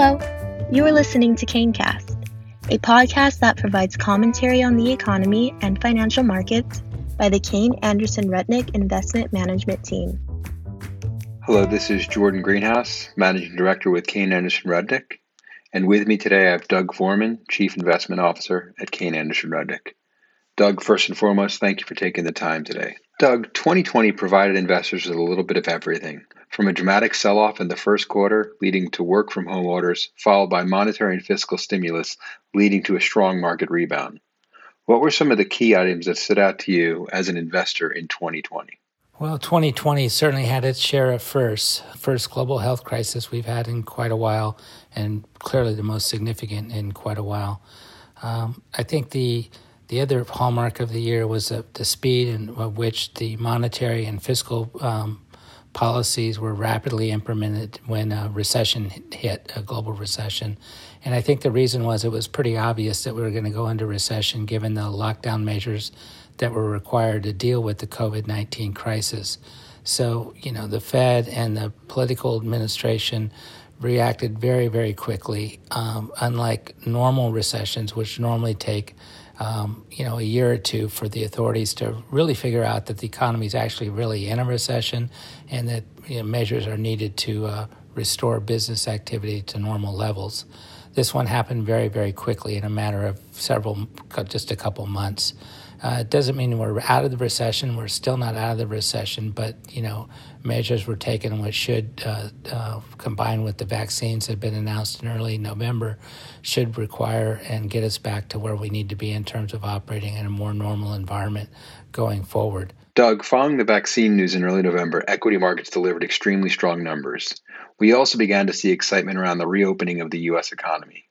Hello, you are listening to KayneCast, a podcast that provides commentary on the economy and financial markets by the Kayne Anderson Rudnick Investment Management Team. Hello, this is Jordan Greenhouse, Managing Director with Kayne Anderson Rudnick. And with me today, I have Doug Foreman, Chief Investment Officer at Kayne Anderson Rudnick. Doug, first and foremost, thank you for taking the time today. Doug, 2020 provided investors with a little bit of everything from a dramatic sell off in the first quarter, leading to work from home orders, followed by monetary and fiscal stimulus, leading to a strong market rebound. What were some of the key items that stood out to you as an investor in 2020? Well, 2020 certainly had its share of first, first global health crisis we've had in quite a while, and clearly the most significant in quite a while. Um, I think the the other hallmark of the year was the, speed in which the monetary and fiscal um, policies were rapidly implemented when a recession hit, a global recession. And I think the reason was it was pretty obvious that we were going to go into recession given the lockdown measures that were required to deal with the COVID 19 crisis. So, you know, the Fed and the political administration reacted very, very quickly, um, unlike normal recessions, which normally take um, you know, a year or two for the authorities to really figure out that the economy is actually really in a recession and that you know, measures are needed to uh, restore business activity to normal levels. This one happened very, very quickly in a matter of several, just a couple months. Uh, it doesn't mean we're out of the recession. We're still not out of the recession, but you know, measures were taken which should, uh, uh, combined with the vaccines that have been announced in early November, should require and get us back to where we need to be in terms of operating in a more normal environment going forward. Doug, following the vaccine news in early November, equity markets delivered extremely strong numbers. We also began to see excitement around the reopening of the U.S. economy.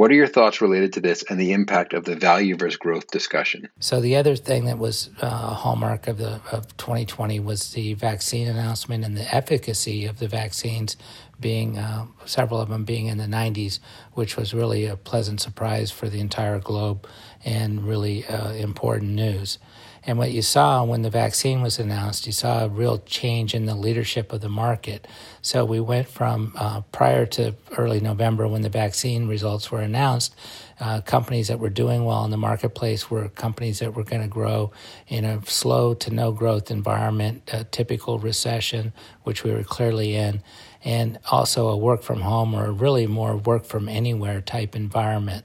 What are your thoughts related to this and the impact of the value versus growth discussion? So the other thing that was uh, a hallmark of the of 2020 was the vaccine announcement and the efficacy of the vaccines being uh, several of them being in the 90s, which was really a pleasant surprise for the entire globe and really uh, important news. And what you saw when the vaccine was announced, you saw a real change in the leadership of the market. So we went from uh, prior to early November when the vaccine results were announced, uh, companies that were doing well in the marketplace were companies that were going to grow in a slow to no growth environment, a typical recession, which we were clearly in, and also a work from home or really more work from anywhere type environment.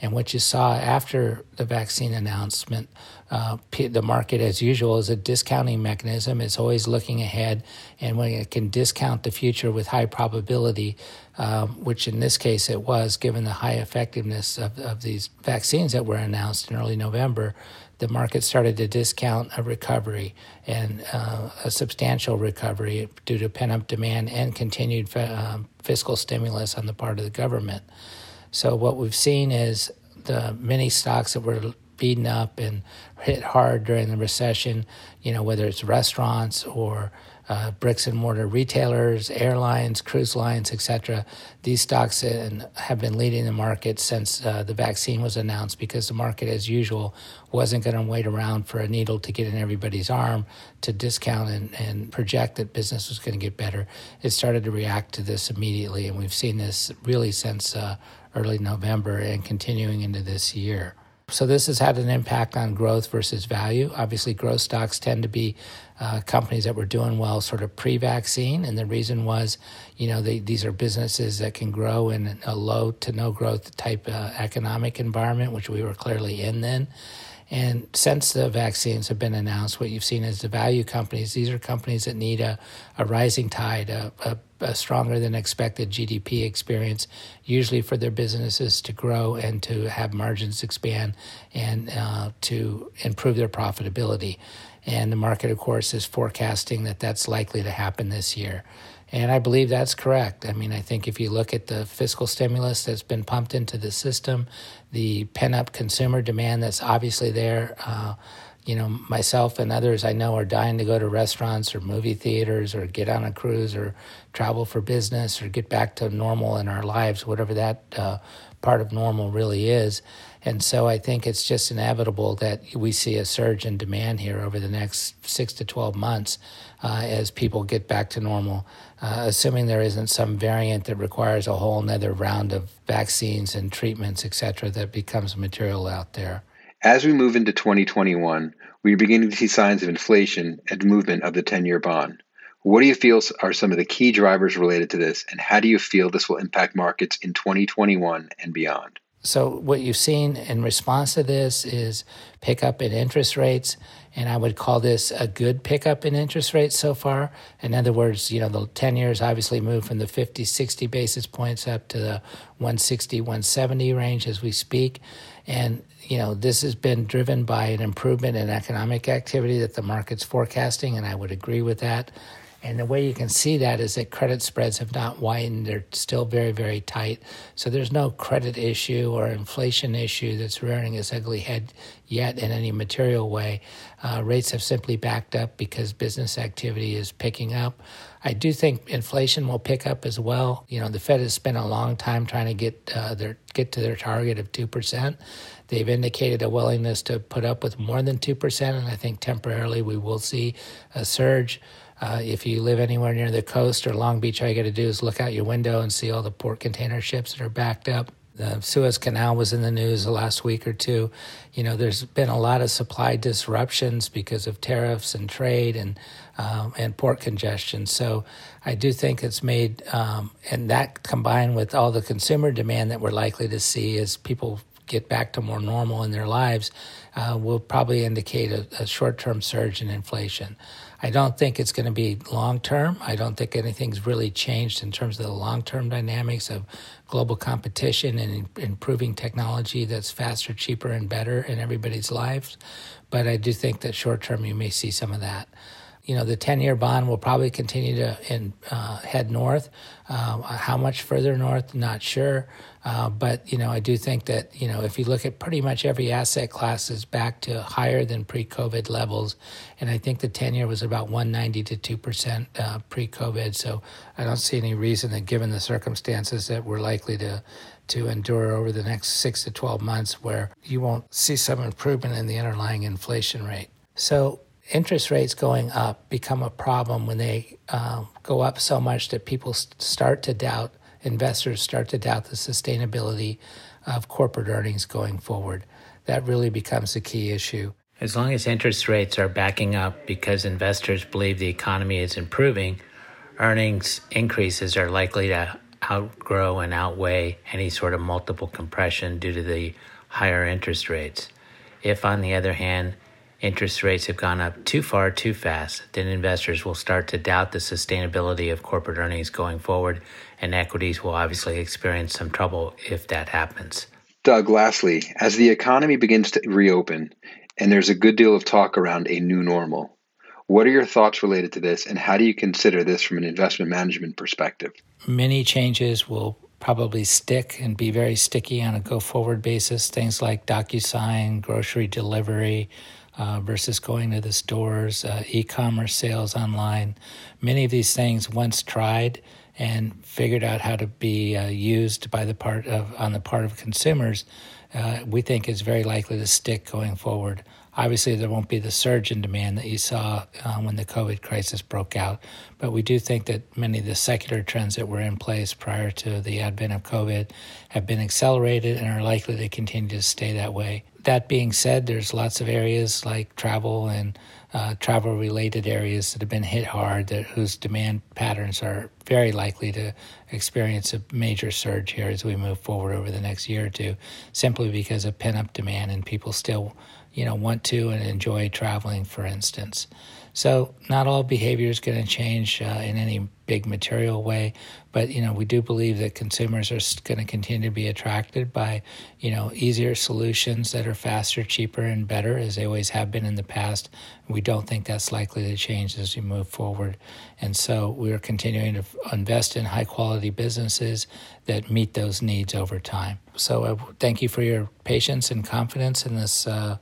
And what you saw after the vaccine announcement, uh, the market, as usual, is a discounting mechanism. It's always looking ahead, and when it can discount the future with high probability, um, which in this case it was, given the high effectiveness of, of these vaccines that were announced in early November, the market started to discount a recovery and uh, a substantial recovery due to pent up demand and continued uh, fiscal stimulus on the part of the government. So what we've seen is the many stocks that were beaten up and hit hard during the recession, you know, whether it's restaurants or uh, bricks and mortar retailers, airlines, cruise lines, etc. These stocks have been leading the market since uh, the vaccine was announced because the market, as usual, wasn't going to wait around for a needle to get in everybody's arm to discount and, and project that business was going to get better. It started to react to this immediately, and we've seen this really since uh, early November and continuing into this year. So this has had an impact on growth versus value. Obviously, growth stocks tend to be uh, companies that were doing well sort of pre-vaccine, and the reason was, you know, they, these are businesses that can grow in a low to no growth type uh, economic environment, which we were clearly in then. And since the vaccines have been announced, what you've seen is the value companies. These are companies that need a, a rising tide, a, a, a stronger than expected GDP experience, usually for their businesses to grow and to have margins expand and uh, to improve their profitability. And the market, of course, is forecasting that that's likely to happen this year. And I believe that's correct. I mean, I think if you look at the fiscal stimulus that's been pumped into the system, the pent up consumer demand that's obviously there, uh, you know, myself and others I know are dying to go to restaurants or movie theaters or get on a cruise or travel for business or get back to normal in our lives, whatever that uh, part of normal really is. And so I think it's just inevitable that we see a surge in demand here over the next six to 12 months uh, as people get back to normal, uh, assuming there isn't some variant that requires a whole another round of vaccines and treatments, et cetera, that becomes material out there. As we move into 2021, we are beginning to see signs of inflation and movement of the 10 year bond. What do you feel are some of the key drivers related to this, and how do you feel this will impact markets in 2021 and beyond? So, what you've seen in response to this is pickup in interest rates, and I would call this a good pickup in interest rates so far. In other words, you know, the 10 years obviously moved from the 50, 60 basis points up to the 160, 170 range as we speak. And you know, this has been driven by an improvement in economic activity that the market's forecasting, and I would agree with that. And the way you can see that is that credit spreads have not widened. They're still very, very tight. So there's no credit issue or inflation issue that's rearing its ugly head yet in any material way. Uh, rates have simply backed up because business activity is picking up. I do think inflation will pick up as well. You know, the Fed has spent a long time trying to get uh, their get to their target of two percent. They've indicated a willingness to put up with more than two percent, and I think temporarily we will see a surge. Uh, if you live anywhere near the coast or Long Beach, all you got to do is look out your window and see all the port container ships that are backed up. The Suez Canal was in the news the last week or two. You know, there's been a lot of supply disruptions because of tariffs and trade and um, and port congestion. So I do think it's made, um, and that combined with all the consumer demand that we're likely to see as people get back to more normal in their lives, uh, will probably indicate a, a short term surge in inflation. I don't think it's going to be long term. I don't think anything's really changed in terms of the long term dynamics of global competition and improving technology that's faster, cheaper, and better in everybody's lives. But I do think that short term you may see some of that you know, the 10 year bond will probably continue to in, uh, head north. Uh, how much further north, not sure. Uh, but, you know, I do think that, you know, if you look at pretty much every asset class is back to higher than pre COVID levels. And I think the 10 year was about 190 to 2% uh, pre COVID. So I don't see any reason that, given the circumstances that we're likely to, to endure over the next six to 12 months, where you won't see some improvement in the underlying inflation rate. So interest rates going up become a problem when they um, go up so much that people start to doubt, investors start to doubt the sustainability of corporate earnings going forward. That really becomes a key issue. As long as interest rates are backing up because investors believe the economy is improving, earnings increases are likely to outgrow and outweigh any sort of multiple compression due to the higher interest rates. If, on the other hand, interest rates have gone up too far too fast, then investors will start to doubt the sustainability of corporate earnings going forward, and equities will obviously experience some trouble if that happens. Doug, lastly, as the economy begins to reopen and there's a good deal of talk around a new normal, what are your thoughts related to this, and how do you consider this from an investment management perspective? Many changes will probably stick and be very sticky on a go forward basis. Things like DocuSign, grocery delivery, uh, versus going to the stores, uh, e commerce sales online. Many of these things once tried and figured out how to be uh, used by the part of on the part of consumers, uh, we think is very likely to stick going forward. Obviously, there won't be the surge in demand that you saw uh, when the COVID crisis broke out, but we do think that many of the secular trends that were in place prior to the advent of COVID have been accelerated and are likely to continue to stay that way that being said, there's lots of areas like travel and uh, travel related areas that have been hit hard that whose demand patterns are very likely to experience a major surge here as we move forward over the next year or two simply because of pent up demand and people still you know want to and enjoy traveling for instance so not all behavior is going to change uh, in any big material way, but you know we do believe that consumers are going to continue to be attracted by you know easier solutions that are faster, cheaper, and better as they always have been in the past. We don't think that's likely to change as we move forward, and so we are continuing to invest in high quality businesses that meet those needs over time. So uh, thank you for your patience and confidence in this. Uh,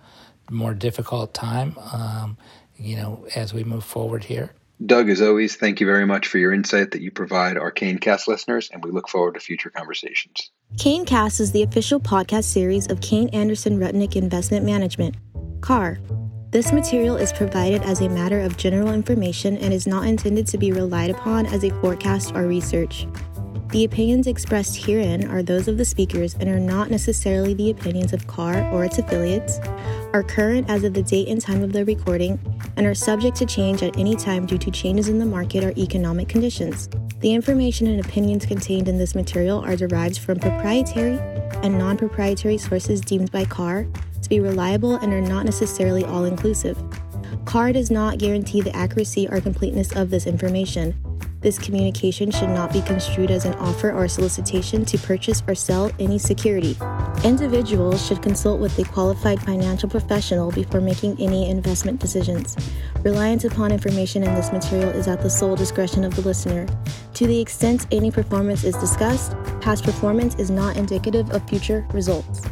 more difficult time, um, you know, as we move forward here. Doug, as always, thank you very much for your insight that you provide our KayneCast listeners, and we look forward to future conversations. KayneCast is the official podcast series of Kayne Anderson Rudnick Investment Management, KAR. This material is provided as a matter of general information and is not intended to be relied upon as a forecast or research. The opinions expressed herein are those of the speakers and are not necessarily the opinions of KAR or its affiliates, are current as of the date and time of the recording, and are subject to change at any time due to changes in the market or economic conditions. The information and opinions contained in this material are derived from proprietary and non proprietary sources deemed by KAR to be reliable and are not necessarily all inclusive. KAR does not guarantee the accuracy or completeness of this information. This communication should not be construed as an offer or solicitation to purchase or sell any security. Individuals should consult with a qualified financial professional before making any investment decisions. Reliance upon information in this material is at the sole discretion of the listener. To the extent any performance is discussed, past performance is not indicative of future results.